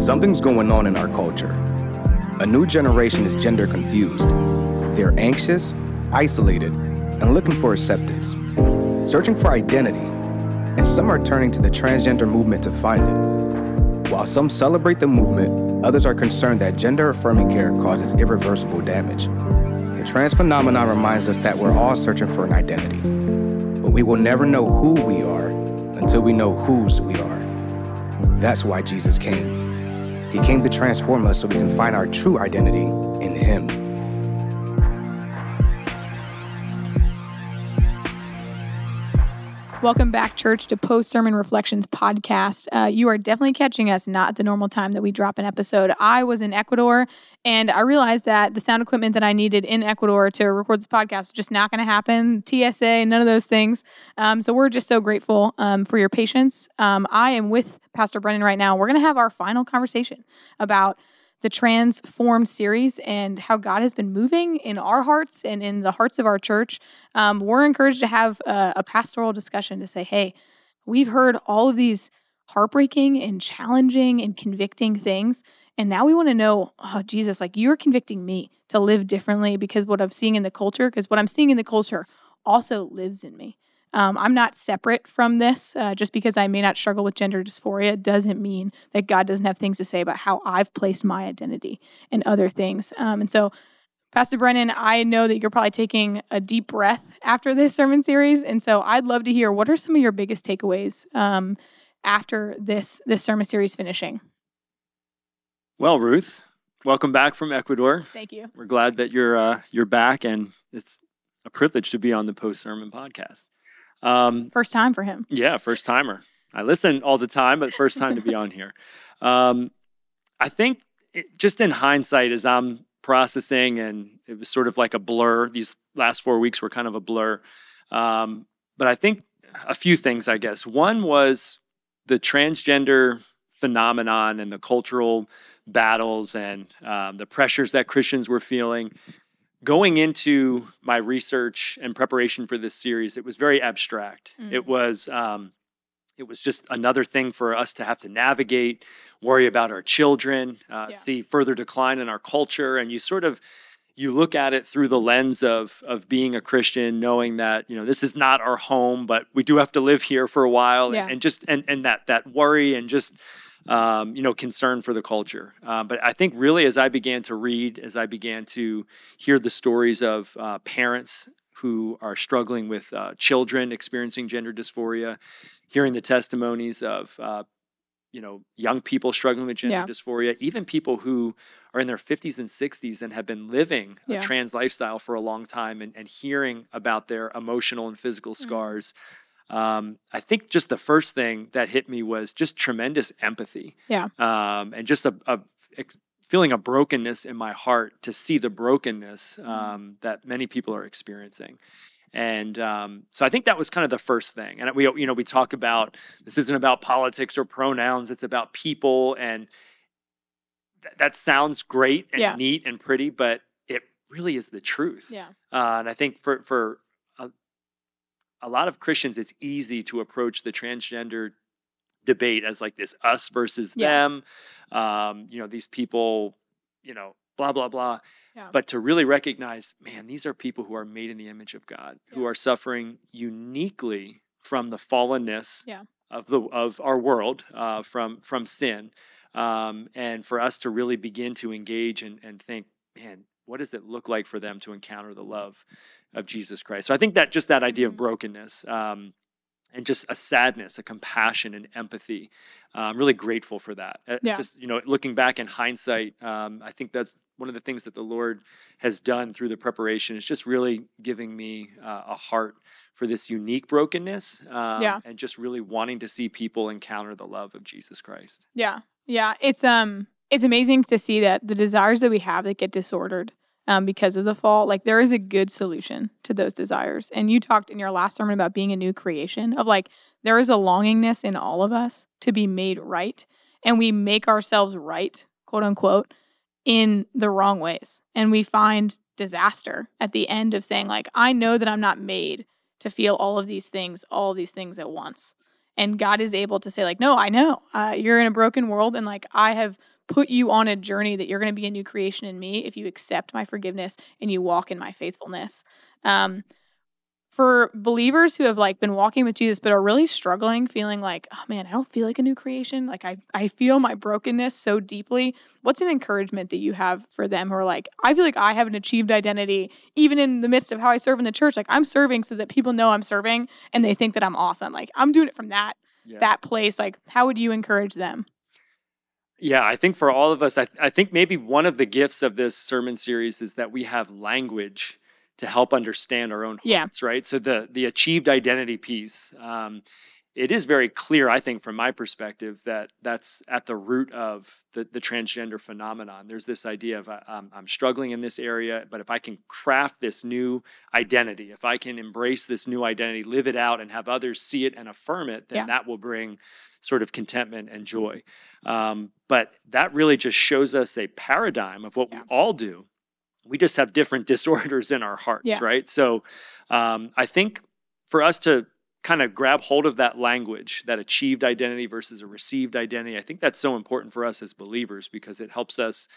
Something's going on in our culture. A new generation is gender confused. They're anxious, isolated, and looking for acceptance, searching for identity, and some are turning to the transgender movement to find it. While some celebrate the movement, others are concerned that gender affirming care causes irreversible damage. The trans phenomenon reminds us that we're all searching for an identity, but we will never know who we are until we know whose we are. That's why Jesus came. He came to transform us so we can find our true identity in Him. Welcome back, church, to Post Sermon Reflections podcast. Uh, you are definitely catching us not at the normal time that we drop an episode. I was in Ecuador and I realized that the sound equipment that I needed in Ecuador to record this podcast was just not going to happen. TSA, none of those things. Um, so we're just so grateful um, for your patience. Um, I am with Pastor Brennan right now. We're going to have our final conversation about the Transformed series and how God has been moving in our hearts and in the hearts of our church. Um, we're encouraged to have a, a pastoral discussion to say, hey, we've heard all of these heartbreaking and challenging and convicting things. And now we want to know, oh, Jesus, like you're convicting me to live differently because what I'm seeing in the culture, because what I'm seeing in the culture also lives in me. Um, I'm not separate from this. Uh, just because I may not struggle with gender dysphoria doesn't mean that God doesn't have things to say about how I've placed my identity and other things. Um, and so, Pastor Brennan, I know that you're probably taking a deep breath after this sermon series, and so I'd love to hear what are some of your biggest takeaways um, after this this sermon series finishing. Well, Ruth, welcome back from Ecuador. Thank you. We're glad that you're uh, you're back, and it's a privilege to be on the post sermon podcast. Um, first time for him. Yeah, first timer. I listen all the time, but first time to be on here. Um, I think it, just in hindsight, as I'm processing, and it was sort of like a blur. These last four weeks were kind of a blur. Um, but I think a few things, I guess. One was the transgender phenomenon and the cultural battles and um, the pressures that Christians were feeling going into my research and preparation for this series, it was very abstract. Mm. It was um, it was just another thing for us to have to navigate, worry about our children, uh, yeah. see further decline in our culture, and you sort of you look at it through the lens of of being a Christian, knowing that you know this is not our home, but we do have to live here for a while, yeah. and, and just and and that that worry and just um, you know, concern for the culture. Uh, but I think really, as I began to read, as I began to hear the stories of uh, parents who are struggling with uh, children experiencing gender dysphoria, hearing the testimonies of uh, you know young people struggling with gender yeah. dysphoria, even people who are in their 50s and 60s and have been living yeah. a trans lifestyle for a long time, and, and hearing about their emotional and physical mm-hmm. scars. Mm-hmm um, I think just the first thing that hit me was just tremendous empathy. Yeah. Um, and just a, a feeling a brokenness in my heart to see the brokenness mm-hmm. um, that many people are experiencing. And um, so I think that was kind of the first thing. And we, you know, we talk about this isn't about politics or pronouns; it's about people, and th- that sounds great and yeah. neat and pretty, but it really is the truth. Yeah. Uh, and I think for for a lot of Christians, it's easy to approach the transgender debate as like this us versus yeah. them. Um, you know, these people, you know, blah, blah, blah. Yeah. But to really recognize, man, these are people who are made in the image of God, yeah. who are suffering uniquely from the fallenness of the of our world, uh, from from sin. Um, and for us to really begin to engage and, and think, man, what does it look like for them to encounter the love of Jesus Christ. So I think that just that idea of mm-hmm. brokenness um, and just a sadness, a compassion, and empathy. Uh, I'm really grateful for that. Uh, yeah. Just you know, looking back in hindsight, um, I think that's one of the things that the Lord has done through the preparation is just really giving me uh, a heart for this unique brokenness um, yeah. and just really wanting to see people encounter the love of Jesus Christ. Yeah. Yeah. It's um it's amazing to see that the desires that we have that get disordered um, because of the fall, like there is a good solution to those desires. And you talked in your last sermon about being a new creation, of like there is a longingness in all of us to be made right. And we make ourselves right, quote unquote, in the wrong ways. And we find disaster at the end of saying, like, I know that I'm not made to feel all of these things, all these things at once. and God is able to say like, no, I know uh, you're in a broken world, and like I have put you on a journey that you're going to be a new creation in me if you accept my forgiveness and you walk in my faithfulness. Um, for believers who have like been walking with Jesus but are really struggling feeling like oh man I don't feel like a new creation. Like I I feel my brokenness so deeply what's an encouragement that you have for them who are like I feel like I have an achieved identity even in the midst of how I serve in the church. Like I'm serving so that people know I'm serving and they think that I'm awesome. Like I'm doing it from that yeah. that place. Like how would you encourage them yeah, I think for all of us, I, th- I think maybe one of the gifts of this sermon series is that we have language to help understand our own hearts, yeah. right? So the the achieved identity piece, um, it is very clear, I think, from my perspective, that that's at the root of the, the transgender phenomenon. There's this idea of um, I'm struggling in this area, but if I can craft this new identity, if I can embrace this new identity, live it out, and have others see it and affirm it, then yeah. that will bring sort of contentment and joy. Um, but that really just shows us a paradigm of what yeah. we all do we just have different disorders in our hearts, yeah. right? So um, I think for us to kind of grab hold of that language, that achieved identity versus a received identity, I think that's so important for us as believers because it helps us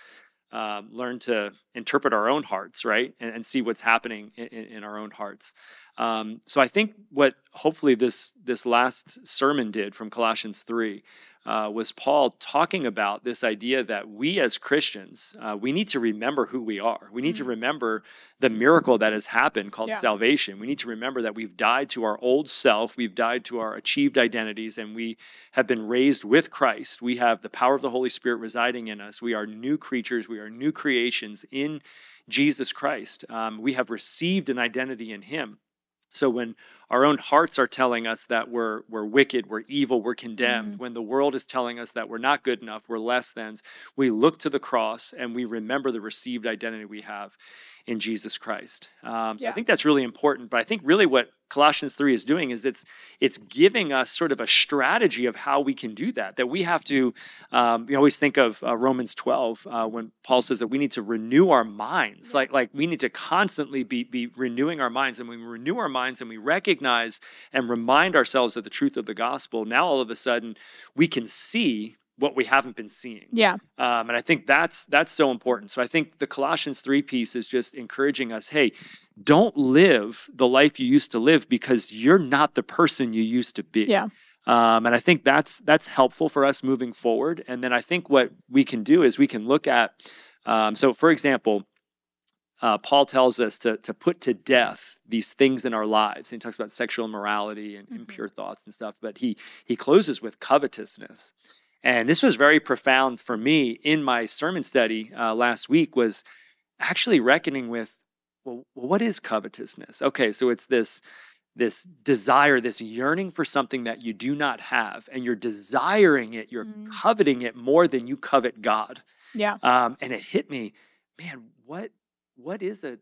uh, learn to interpret our own hearts, right? And, and see what's happening in, in our own hearts. Um, so I think what hopefully this this last sermon did from Colossians three uh, was Paul talking about this idea that we as Christians uh, we need to remember who we are. We need mm-hmm. to remember the miracle that has happened called yeah. salvation. We need to remember that we've died to our old self, we've died to our achieved identities, and we have been raised with Christ. We have the power of the Holy Spirit residing in us. We are new creatures. We are new creations in Jesus Christ. Um, we have received an identity in Him. So when our own hearts are telling us that we're we're wicked, we're evil, we're condemned, mm-hmm. when the world is telling us that we're not good enough, we're less than, we look to the cross and we remember the received identity we have in Jesus Christ. Um, so yeah. I think that's really important. But I think really what Colossians 3 is doing is it's it's giving us sort of a strategy of how we can do that. That we have to, um, you always think of uh, Romans 12 uh, when Paul says that we need to renew our minds. Like like we need to constantly be be renewing our minds, and when we renew our minds and we recognize and remind ourselves of the truth of the gospel, now all of a sudden we can see what we haven't been seeing. Yeah. Um, and I think that's that's so important. So I think the Colossians 3 piece is just encouraging us, hey, don't live the life you used to live because you're not the person you used to be. Yeah. Um, and I think that's that's helpful for us moving forward. And then I think what we can do is we can look at um, so for example, uh, Paul tells us to, to put to death these things in our lives. And he talks about sexual immorality and mm-hmm. impure thoughts and stuff, but he he closes with covetousness. And this was very profound for me in my sermon study uh, last week was actually reckoning with, well, what is covetousness? Okay, so it's this this desire, this yearning for something that you do not have, and you're desiring it, you're mm. coveting it more than you covet God. Yeah. Um, and it hit me, man, what what is a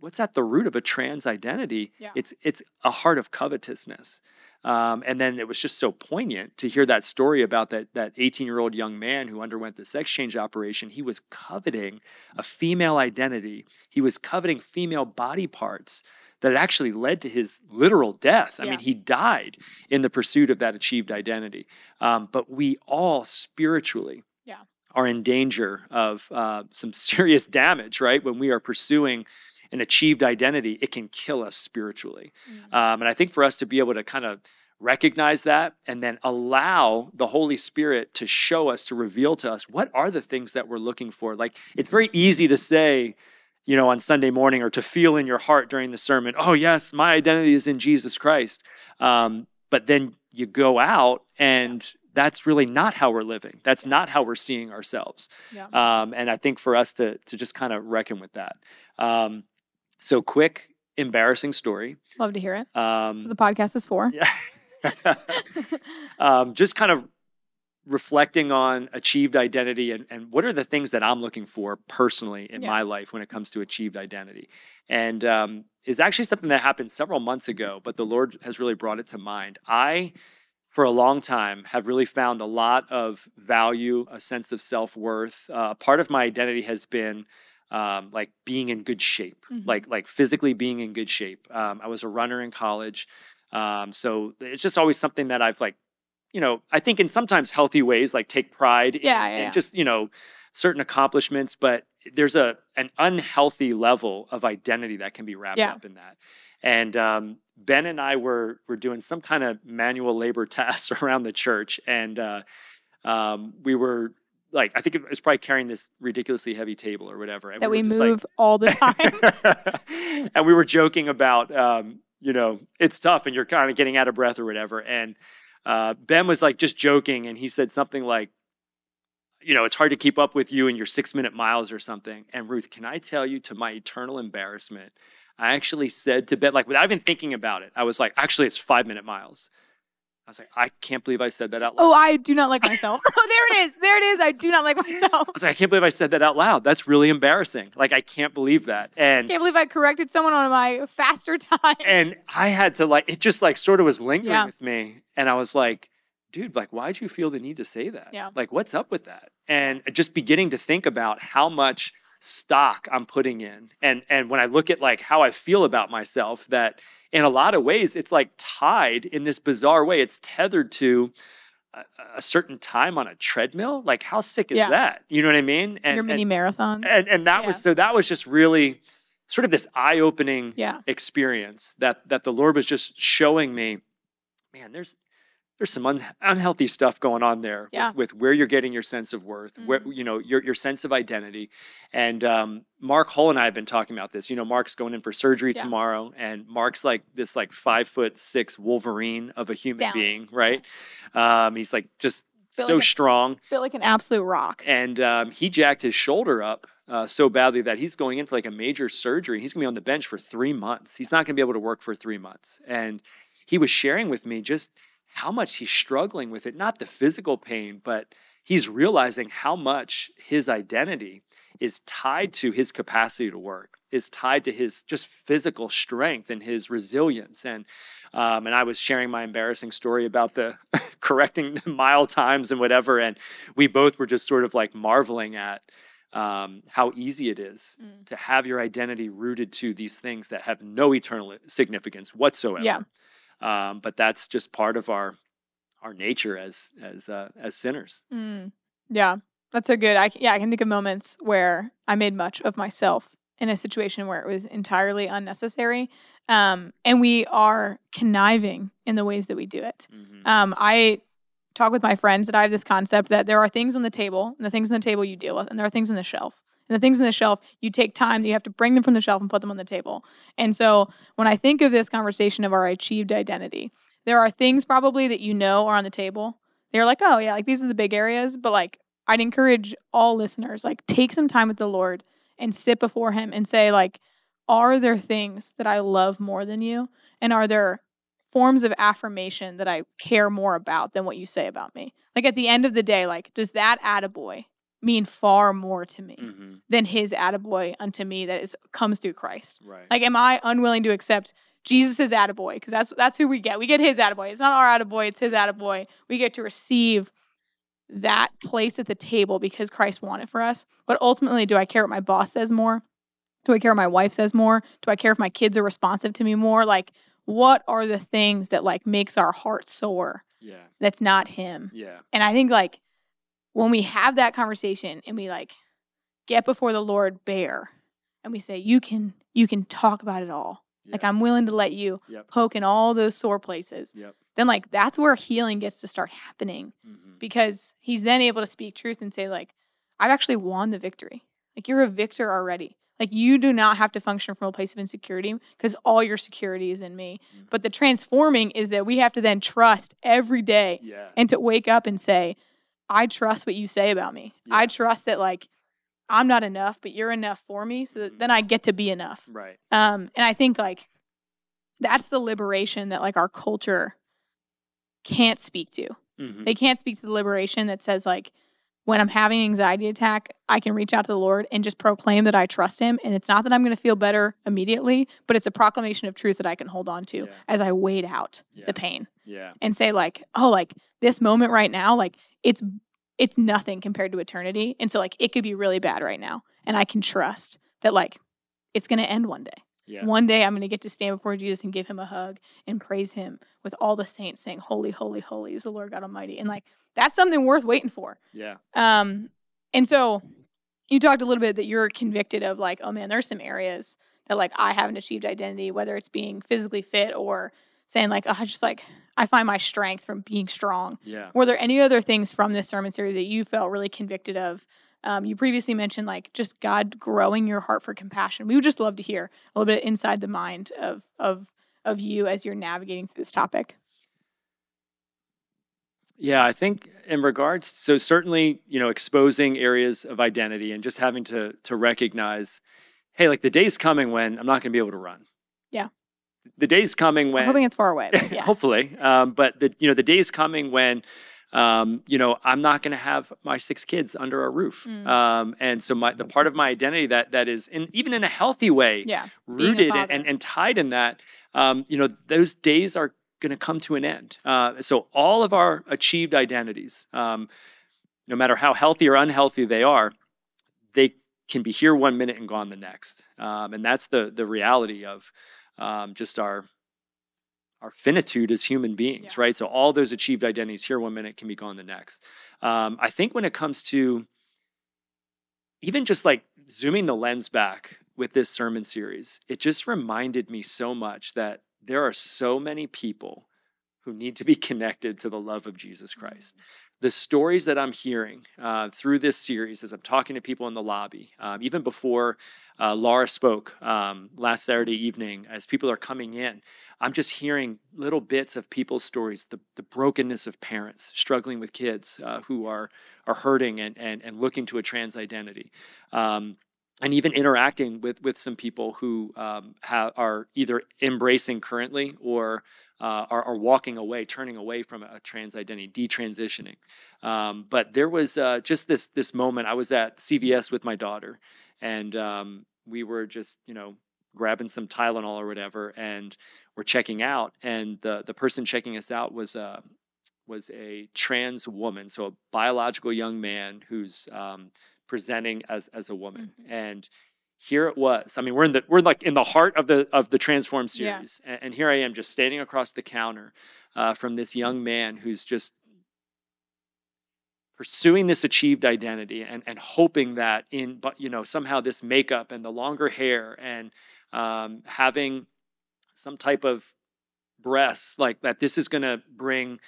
what's at the root of a trans identity? Yeah. It's it's a heart of covetousness. Um, and then it was just so poignant to hear that story about that that 18 year old young man who underwent the sex change operation. He was coveting a female identity. He was coveting female body parts that actually led to his literal death. I yeah. mean, he died in the pursuit of that achieved identity. Um, but we all spiritually yeah. are in danger of uh, some serious damage, right? When we are pursuing an achieved identity, it can kill us spiritually. Mm-hmm. Um, and I think for us to be able to kind of recognize that and then allow the Holy Spirit to show us, to reveal to us what are the things that we're looking for. Like it's very easy to say, you know, on Sunday morning or to feel in your heart during the sermon, oh, yes, my identity is in Jesus Christ. Um, but then you go out and that's really not how we're living. That's not how we're seeing ourselves. Yeah. Um, and I think for us to to just kind of reckon with that. Um, so quick, embarrassing story. Love to hear it. Um, so the podcast is for. Yeah. um, just kind of reflecting on achieved identity and, and what are the things that I'm looking for personally in yeah. my life when it comes to achieved identity. And um, is actually something that happened several months ago, but the Lord has really brought it to mind. I, for a long time, have really found a lot of value, a sense of self worth. Uh, part of my identity has been um, like being in good shape, mm-hmm. like like physically being in good shape. Um, I was a runner in college, um, so it's just always something that I've like you know, I think in sometimes healthy ways, like take pride in, Yeah, yeah, yeah. just, you know, certain accomplishments, but there's a an unhealthy level of identity that can be wrapped Yeah. up in that. And um, Ben and I were were doing some kind of manual labor tasks around the church, and uh, um, we were like, I think it was probably carrying this ridiculously heavy table or whatever. And that we were just like- move all the time. and we were joking about, um, you know, it's tough and you're kind of getting out of breath or whatever. And uh, Ben was like just joking, and he said something like, you know, it's hard to keep up with you and your six minute miles or something. And Ruth, can I tell you to my eternal embarrassment, I actually said to Ben, like without even thinking about it, I was like, actually, it's five minute miles. I was like, I can't believe I said that out oh, loud. oh, I do not like myself. oh, there it is. There it is. I do not like myself. I was like, I can't believe I said that out loud. That's really embarrassing. Like, I can't believe that. And I Can't believe I corrected someone on my faster time. and I had to like it just like sort of was lingering Yeah. with me. And I was like, dude, like why'd you feel the need to say that? Yeah. Like what's up with that? And just beginning to think about how much stock I'm putting in. And and when I look at like how I feel about myself, that in a lot of ways it's like tied in this bizarre way. It's tethered to a, a certain time on a treadmill. Like how sick is Yeah. that? You know what I mean? And Your mini and, marathon. and, and that was so that was just really sort of this eye-opening Yeah. experience that that the Lord was just showing me, man, there's there's some un, unhealthy stuff going on there with- Yeah. with, where you're getting your sense of worth, where you know your your sense of identity. And um, Mark Hull and I have been talking about this. You know, Mark's going in for surgery Yeah. tomorrow, and Mark's like this like five foot six Wolverine of a human Down. being, right? Um, he's like just Feel so like a- strong Feel like an absolute rock. and um, he jacked his shoulder up uh, so badly that he's going in for like a major surgery. He's going to be on the bench for three months. He's not going to be able to work for three months. And he was sharing with me just how much he's struggling with it, not the physical pain, but he's realizing how much his identity is tied to his capacity to work, is tied to his just physical strength and his resilience. And um, and I was sharing my embarrassing story about the correcting the mile times and whatever, and we both were just sort of like marveling at um, how easy it is Mm. to have your identity rooted to these things that have no eternal significance whatsoever. Yeah. Um, but that's just part of our our nature as as uh, as sinners. Mm. Yeah, that's so good. I yeah, I can think of moments where I made much of myself in a situation where it was entirely unnecessary, um, and we are conniving in the ways that we do it. Mhm. Um, I talk with my friends that I have this concept that there are things on the table, and the things on the table you deal with, and there are things on the shelf. And the things on the shelf, you take time, you have to bring them from the shelf and put them on the table. And so when I think of this conversation of our achieved identity, there are things probably that you know are on the table. They're like, oh yeah, like these are the big areas, but like I'd encourage all listeners, like take some time with the Lord and sit before him and say, like, are there things that I love more than you? And are there forms of affirmation that I care more about than what you say about me? Like at the end of the day, like, does that attaboy mean far more to me Mhm. than his attaboy unto me that is comes through Christ? Right. Like, am I unwilling to accept Jesus' attaboy? Because that's that's who we get. We get his attaboy. It's not our attaboy, it's his attaboy. We get to receive that place at the table because Christ wanted for us. But ultimately, do I care what my boss says more? Do I care what my wife says more? Do I care if my kids are responsive to me more? Like, what are the things that like makes our heart soar yeah. that's not him? Yeah. And I think like when we have that conversation and we like get before the Lord bare and we say, You can you can talk about it all. Like. I'm willing to let you Yep. poke in all those sore places. Yep. Then like that's where healing gets to start happening Mhm. because he's then able to speak truth and say like I've actually won the victory. Like you're a victor already. Like you do not have to function from a place of insecurity because all your security is in me. Mhm. But the transforming is that we have to then trust every day Yeah. and to wake up and say, I trust what you say about me. I trust that like I'm not enough, but you're enough for me, so that Mhm. then I get to be enough. right. Um, and I think like that's the liberation that like our culture can't speak to. Mhm. They can't speak to the liberation that says like when I'm having an anxiety attack, I can reach out to the Lord and just proclaim that I trust him. And it's not that I'm going to feel better immediately, but it's a proclamation of truth that I can hold on to Yeah. as I wait out Yeah. the pain Yeah. and say like oh like this moment right now like it's it's nothing compared to eternity and so like it could be really bad right now and i can trust that like it's going to end one day Yeah. One day I'm going to get to stand before Jesus and give him a hug and praise him with all the saints saying, Holy, holy, holy is the Lord God Almighty. And like, that's something worth waiting for. Yeah. Um, and so you talked a little bit that you're convicted of like, oh man, there's some areas that like I haven't achieved identity, whether it's being physically fit or saying like, oh, I just like I find my strength from being strong. Yeah. Were there any other things from this sermon series that you felt really convicted of? Um, you previously mentioned like just God growing your heart for compassion. We would just love to hear a little bit inside the mind of of of you as you're navigating through this topic. Yeah, I think in regards, so certainly, you know, exposing areas of identity and just having to to recognize, hey, like the day's coming when I'm not going to be able to run. Yeah. The day's coming when I'm hoping it's far away. Yeah. hopefully, um, but the you know the day's coming when. Um, you know, I'm not going to have my six kids under a roof, Mm. um, and so my the part of my identity that that is, in, even in a healthy way, yeah. Rooted and, and, and tied in that, um, you know, those days are going to come to an end. Uh, so all of our achieved identities, um, no matter how healthy or unhealthy they are, they can be here one minute and gone the next. Um, and that's the the reality of um, just our our finitude as human beings, Yeah. right? So all those achieved identities here one minute can be gone the next. Um, I think when it comes to even just like zooming the lens back with this sermon series, it just reminded me so much that there are so many people who need to be connected to the love of Jesus Christ. The stories that I'm hearing uh, through this series as I'm talking to people in the lobby, um, even before uh, Laura spoke um, last Saturday evening, as people are coming in, I'm just hearing little bits of people's stories, the, the brokenness of parents struggling with kids uh, who are, are hurting and, and, and looking to a trans identity. Um, and even interacting with, with some people who um, are either embracing currently or uh, are, are walking away, turning away from a trans identity, detransitioning. Um, but there was uh, just this this moment. I was at CVS with my daughter, and um, we were just you know grabbing some Tylenol or whatever, and we're checking out. And the the person checking us out was a was a trans woman, so a biological young man who's um, presenting as as a woman, and here it was. I mean, we're in the we're like in the heart of the of the Transform Yeah. series, and, and here I am just standing across the counter uh, from this young man who's just pursuing this achieved identity and and hoping that in but you know somehow this makeup and the longer hair and um, having some type of breasts like that this is going to bring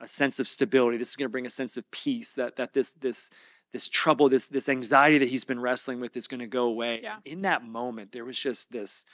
a sense of stability this is going to bring a sense of peace that that this this this trouble this this anxiety that he's been wrestling with is going to go away. Yeah. in that moment there was just this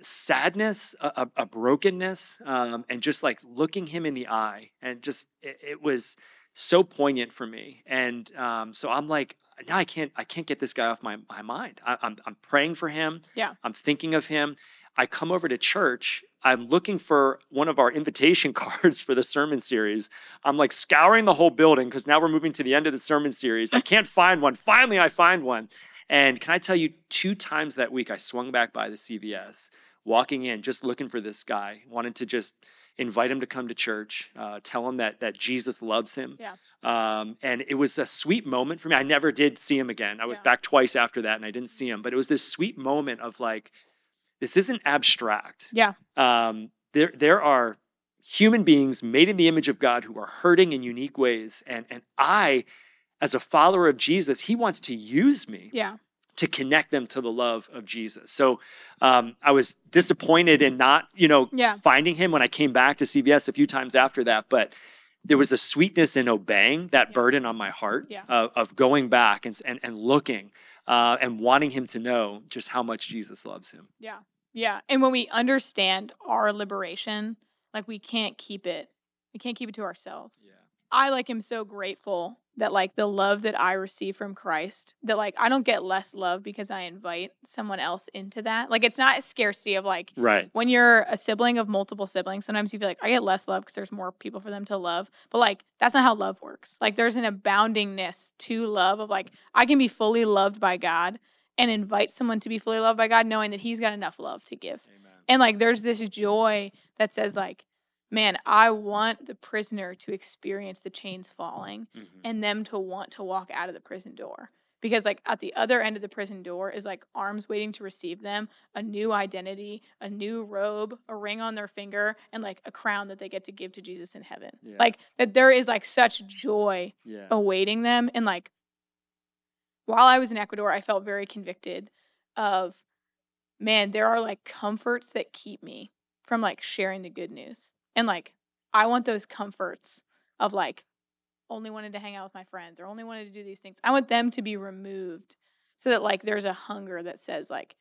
sadness a, a, a brokenness um, and just like looking him in the eye and just it, it was so poignant for me. And um, so i'm like now i can't i can't get this guy off my, my mind. I, I'm, I'm praying for him. Yeah. i'm thinking of him. I come over to church i'm looking for one of our invitation cards for the sermon series. I'm like scouring the whole building because now we're moving to the end of the sermon series. I can't find one. Finally i find one. And can i tell you two times that week i swung back by the cvs walking in just looking for this guy wanted to just invite him to come to church uh, tell him that that jesus loves him. Yeah. um, and it was a sweet moment for me. I never did see him again. I was Yeah. back twice after that and i didn't see him but it was this sweet moment of like this isn't abstract Yeah. um, there there are human beings made in the image of God who are hurting in unique ways, and and I, as a follower of Jesus, He wants to use me Yeah. to connect them to the love of Jesus. So um, I was disappointed in not you know Yeah. finding Him when I came back to CVS a few times after that, but. There was a sweetness in obeying that Yeah. burden on my heart Yeah. of, of going back and, and, and looking uh, and wanting him to know just how much Jesus loves him. Yeah. Yeah. And when we understand our liberation, like we can't keep it, we can't keep it to ourselves. Yeah. I like am so grateful that like the love that I receive from Christ, that like I don't get less love because I invite someone else into that. Like it's not a scarcity of like Right. when you're a sibling of multiple siblings, sometimes you feel like I get less love because there's more people for them to love. But like that's not how love works. Like there's an aboundingness to love of like I can be fully loved by God and invite someone to be fully loved by God, knowing that He's got enough love to give. Amen. And like there's this joy that says like, man, I want the prisoner to experience the chains falling Mhm. and them to want to walk out of the prison door because like at the other end of the prison door is like arms waiting to receive them, a new identity, a new robe, a ring on their finger, and like a crown that they get to give to Jesus in heaven. Yeah. Like that there is like such joy Yeah. awaiting them and like while I was in Ecuador, I felt very convicted of man, there are like comforts that keep me from like sharing the good news. And like I want those comforts of like only wanted to hang out with my friends or only wanted to do these things. I want them to be removed so that like there's a hunger that says like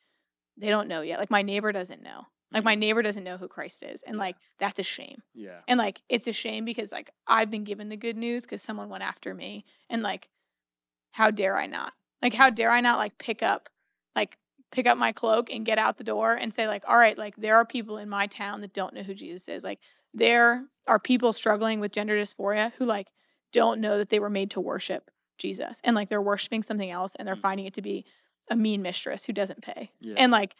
they don't know yet. Like my neighbor doesn't know. Like my mm-hmm. neighbor doesn't know who Christ is. And Yeah. like that's a shame. Yeah. And like it's a shame because like I've been given the good news because someone went after me. And like, how dare I not? Like, how dare I not like pick up, like pick up my cloak and get out the door and say, like, all right, like there are people in my town that don't know who Jesus is. Like there are people struggling with gender dysphoria who like don't know that they were made to worship Jesus. And like they're worshiping something else and they're Mm. finding it to be a mean mistress who doesn't pay. Yeah. And like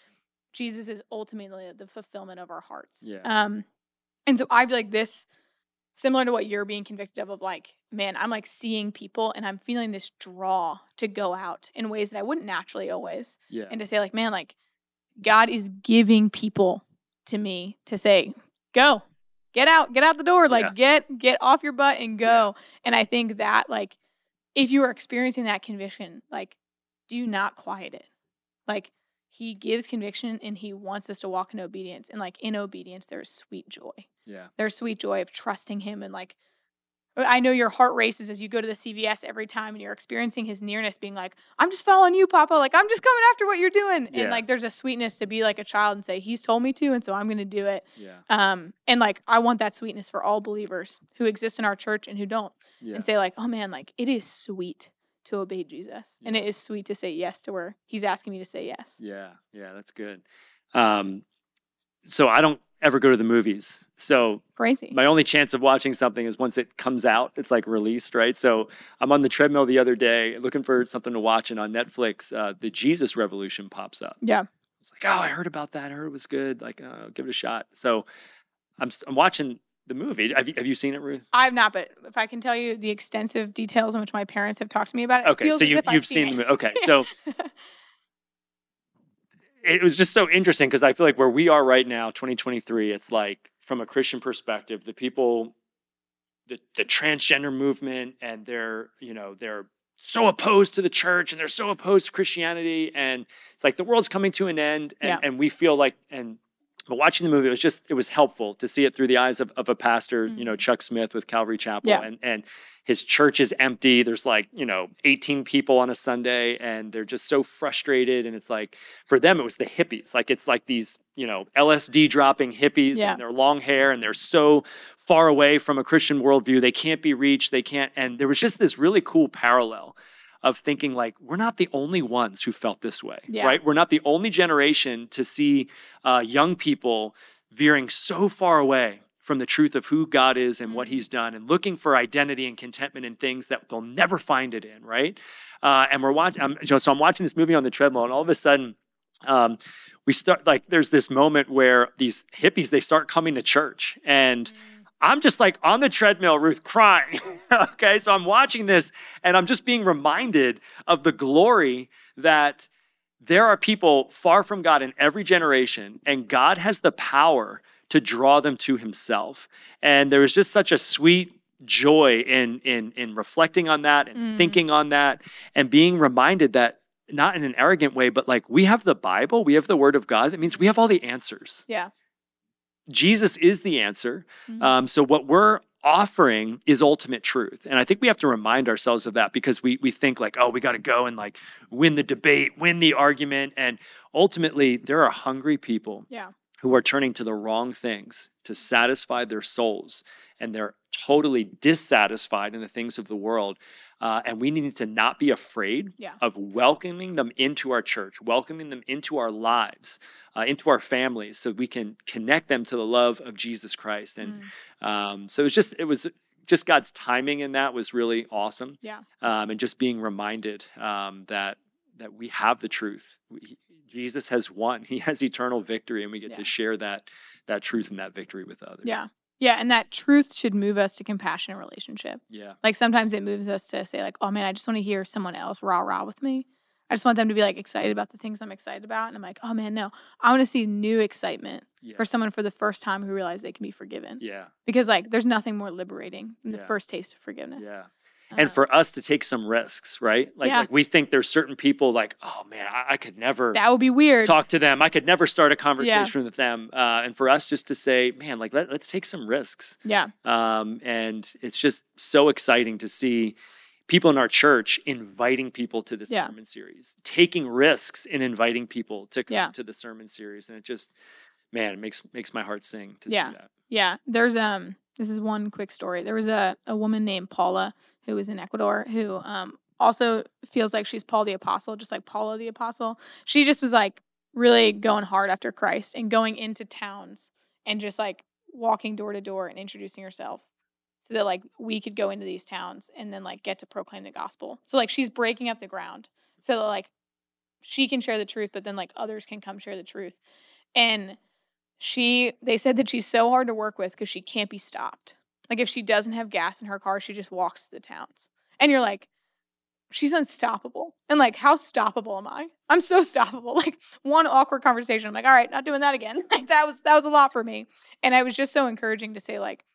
Jesus is ultimately the fulfillment of our hearts. Yeah. Um, and so I feel like this, similar to what you're being convicted of, of like, man, I'm like seeing people and I'm feeling this draw to go out in ways that I wouldn't naturally always. yeah. And to say, like, man, like God is giving people to me to say, go, get out, get out the door, like Yeah. get get off your butt and go. And I think that like if you are experiencing that conviction, like do not quiet it. Like he gives conviction and he wants us to walk in obedience. And like in obedience, there's sweet joy. yeah. There's sweet joy of trusting him and like I know your heart races as you go to the CVS every time and you're experiencing his nearness, being like, I'm just following you, Papa. Like, I'm just coming after what you're doing. Yeah. And like, there's a sweetness to be like a child and say, He's told me to, and so I'm going to do it. Yeah. Um, and like, I want that sweetness for all believers who exist in our church and who don't, Yeah. and say, like, oh man, like, it is sweet to obey Jesus. And it is sweet to say yes to where He's asking me to say yes. Yeah, yeah, that's good. Um, so I don't ever go to the movies. So Crazy. my only chance of watching something is once it comes out, it's like released, right? So I'm on the treadmill the other day looking for something to watch, and on Netflix, uh, the Jesus Revolution pops up. yeah. It's like, oh, I heard about that. I heard it was good. Like, uh, give it a shot. So I'm I'm watching the movie. Have you, have you seen it, Ruth? I've not, but if I can tell you the extensive details in which my parents have talked to me about it, it Okay, feels so you, I've you've seen, it. the movie. Okay, so it was just so interesting because I feel like where we are right now, 2023, it's like from a Christian perspective, the people, the the transgender movement, and they're you know they're so opposed to the church and they're so opposed to Christianity, and it's like the world's coming to an end, and, Yeah. and we feel like and. But watching the movie, it was just it was helpful to see it through the eyes of, of a pastor, you know, mm-hmm. Chuck Smith with Calvary Chapel, Yeah. and and his church is empty. There's like, you know, 18 people on a Sunday and they're just so frustrated. And it's like, for them, it was the hippies. Like, it's like these, you know, LSD dropping hippies Yeah. and their long hair and they're so far away from a Christian worldview. They can't be reached. They can't. And there was just this really cool parallel of thinking like we're not the only ones who felt this way Yeah. right we're not the only generation to see uh, young people veering so far away from the truth of who God is and what Mm-hmm. He's done, and looking for identity and contentment in things that they'll never find it in, right? Uh, and we're watching. I'm, so I'm watching this movie on the treadmill, and all of a sudden, um, we start like there's this moment where these hippies they start coming to church, and I'm just like on the treadmill, Ruth, crying. okay, so I'm watching this, and I'm just being reminded of the glory that there are people far from God in every generation, and God has the power to draw them to Himself. And there was just such a sweet joy in in in reflecting on that and Mm. thinking on that, and being reminded that not in an arrogant way, but like we have the Bible, we have the Word of God. That means we have all the answers. Yeah. Jesus is the answer. Mhm. Um, so what we're offering is ultimate truth, and I think we have to remind ourselves of that because we we think like, oh, we got to go and like win the debate, win the argument, and ultimately there are hungry people Yeah. who are turning to the wrong things to satisfy their souls, and they're totally dissatisfied in the things of the world. Uh, and we need to not be afraid Yeah. of welcoming them into our church, welcoming them into our lives, uh, into our families, so we can connect them to the love of Jesus Christ. And Mm. um, so it was just it was just God's timing in that was really awesome. Yeah. Um, and just being reminded um, that that we have the truth. We, Jesus has won. He has eternal victory, and we get Yeah. to share that that truth and that victory with others. Yeah. Yeah, and that truth should move us to compassion and relationship. Yeah. Like sometimes it moves us to say like, "Oh man, I just want to hear someone else rah rah with me." I just want them to be like excited about the things I'm excited about, and I'm like, "Oh man, no, I want to see new excitement Yeah. for someone for the first time who realize they can be forgiven." Yeah. Because like, there's nothing more liberating than the first taste of forgiveness. Yeah. And Uh, for us to take some risks, right? Like, Yeah. like we think there's certain people like, oh man, I, I could never that would be weird. talk to them. I could never start a conversation with them. Uh, and for us just to say, man, like let, let's take some risks. yeah, Um, and it's just so exciting to see people in our church inviting people to the Yeah. sermon series, taking risks in inviting people to come Yeah. to the sermon series. And it just, man, it makes makes my heart sing to Yeah. see that. yeah. There's um, this is one quick story. There was a a woman named Paula who was in Ecuador who um also feels like she's Paul the Apostle, just like Paula the Apostle. She just was like really going hard after Christ and going into towns and just like walking door to door and introducing herself so that like we could go into these towns and then like get to proclaim the gospel. So like she's breaking up the ground so that like she can share the truth, but then like others can come share the truth. And she they said that she's so hard to work with because she can't be stopped. Like if she doesn't have gas in her car, she just walks to the towns. And you're like, she's unstoppable. And like, how stoppable am I? I'm so stoppable. Like one awkward conversation, I'm like, all right, not doing that again. Like that was that was a lot for me. And I was just so encouraging to say, like,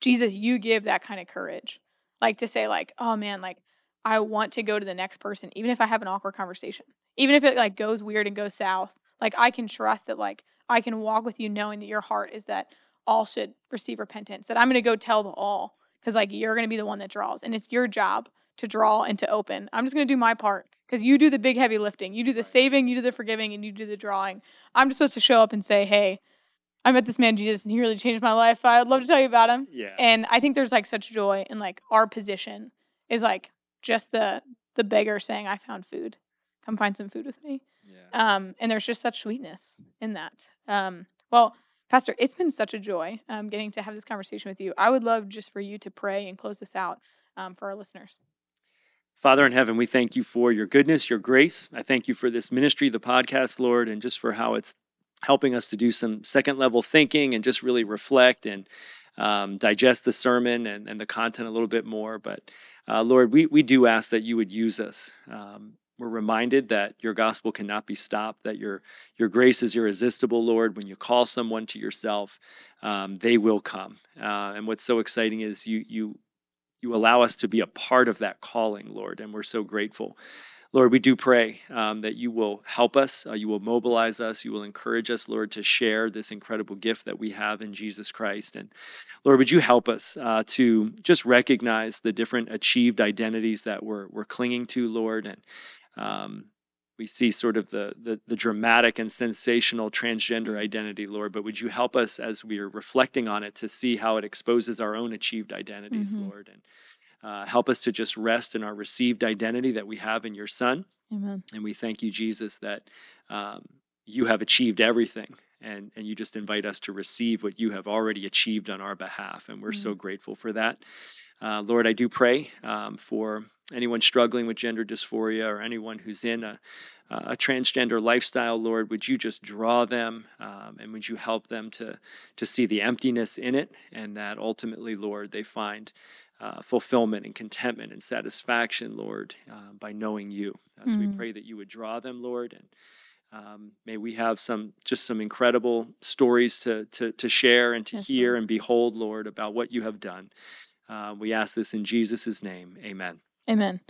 Jesus, you give that kind of courage. Like to say, like, oh man, like I want to go to the next person, even if I have an awkward conversation. Even if it like goes weird and goes south. Like I can trust that like I can walk with you knowing that your heart is that all should receive repentance. That I'm gonna go tell the all because like you're gonna be the one that draws. And it's your job to draw and to open. I'm just gonna do my part because you do the big heavy lifting. You do the saving, you do the forgiving, and you do the drawing. I'm just supposed to show up and say, hey, I met this man Jesus and he really changed my life. I'd love to tell you about him. Yeah. And I think there's like such joy in like our position is like just the the beggar saying, I found food. Come find some food with me. yeah. Um, and there's just such sweetness in that. Um, well, Pastor, it's been such a joy um, getting to have this conversation with you. I would love just for you to pray and close this out um, for our listeners. Father in heaven, we thank you for your goodness, your grace. I thank you for this ministry, the podcast, Lord, and just for how it's helping us to do some second level thinking and just really reflect and um, digest the sermon and, and the content a little bit more. But uh, Lord, we, we do ask that you would use us. Um, we're reminded that your gospel cannot be stopped, that your, your grace is irresistible, Lord. When you call someone to yourself, um, they will come. Uh, and what's so exciting is you, you, you allow us to be a part of that calling, Lord, and we're so grateful. Lord, we do pray um, that you will help us, uh, you will mobilize us, you will encourage us, Lord, to share this incredible gift that we have in Jesus Christ. And Lord, would you help us uh, to just recognize the different achieved identities that we're, we're clinging to, Lord, and um, we see sort of the, the the dramatic and sensational transgender identity, Lord. But would you help us as we are reflecting on it to see how it exposes our own achieved identities, Mhm. Lord, and uh, help us to just rest in our received identity that we have in your Son. Amen. And we thank you, Jesus, that um, you have achieved everything. And, and you just invite us to receive what you have already achieved on our behalf. And we're so grateful for that. Uh, Lord, I do pray um, for anyone struggling with gender dysphoria or anyone who's in a, a transgender lifestyle, Lord, would you just draw them um, and would you help them to, to see the emptiness in it and that ultimately, Lord, they find uh, fulfillment and contentment and satisfaction, Lord, uh, by knowing you. Uh, so we Mm. pray that you would draw them, Lord, and um, may we have some just some incredible stories to to, to share and to Yes, hear Lord. and behold, Lord, about what you have done. Uh, we ask this in Jesus' name. Amen. Amen.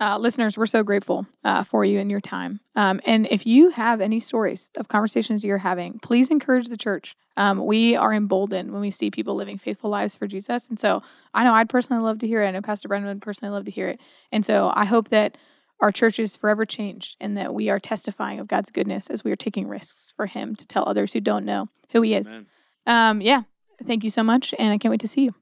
Uh, listeners, we're so grateful uh, for you and your time. Um, and if you have any stories of conversations you're having, please encourage the church. Um, we are emboldened when we see people living faithful lives for Jesus. And so I know I'd personally love to hear it. I know Pastor Brennan would personally love to hear it. And so I hope that our church is forever changed and that we are testifying of God's goodness as we are taking risks for Him to tell others who don't know who He is. Um, yeah. Thank you so much. And I can't wait to see you.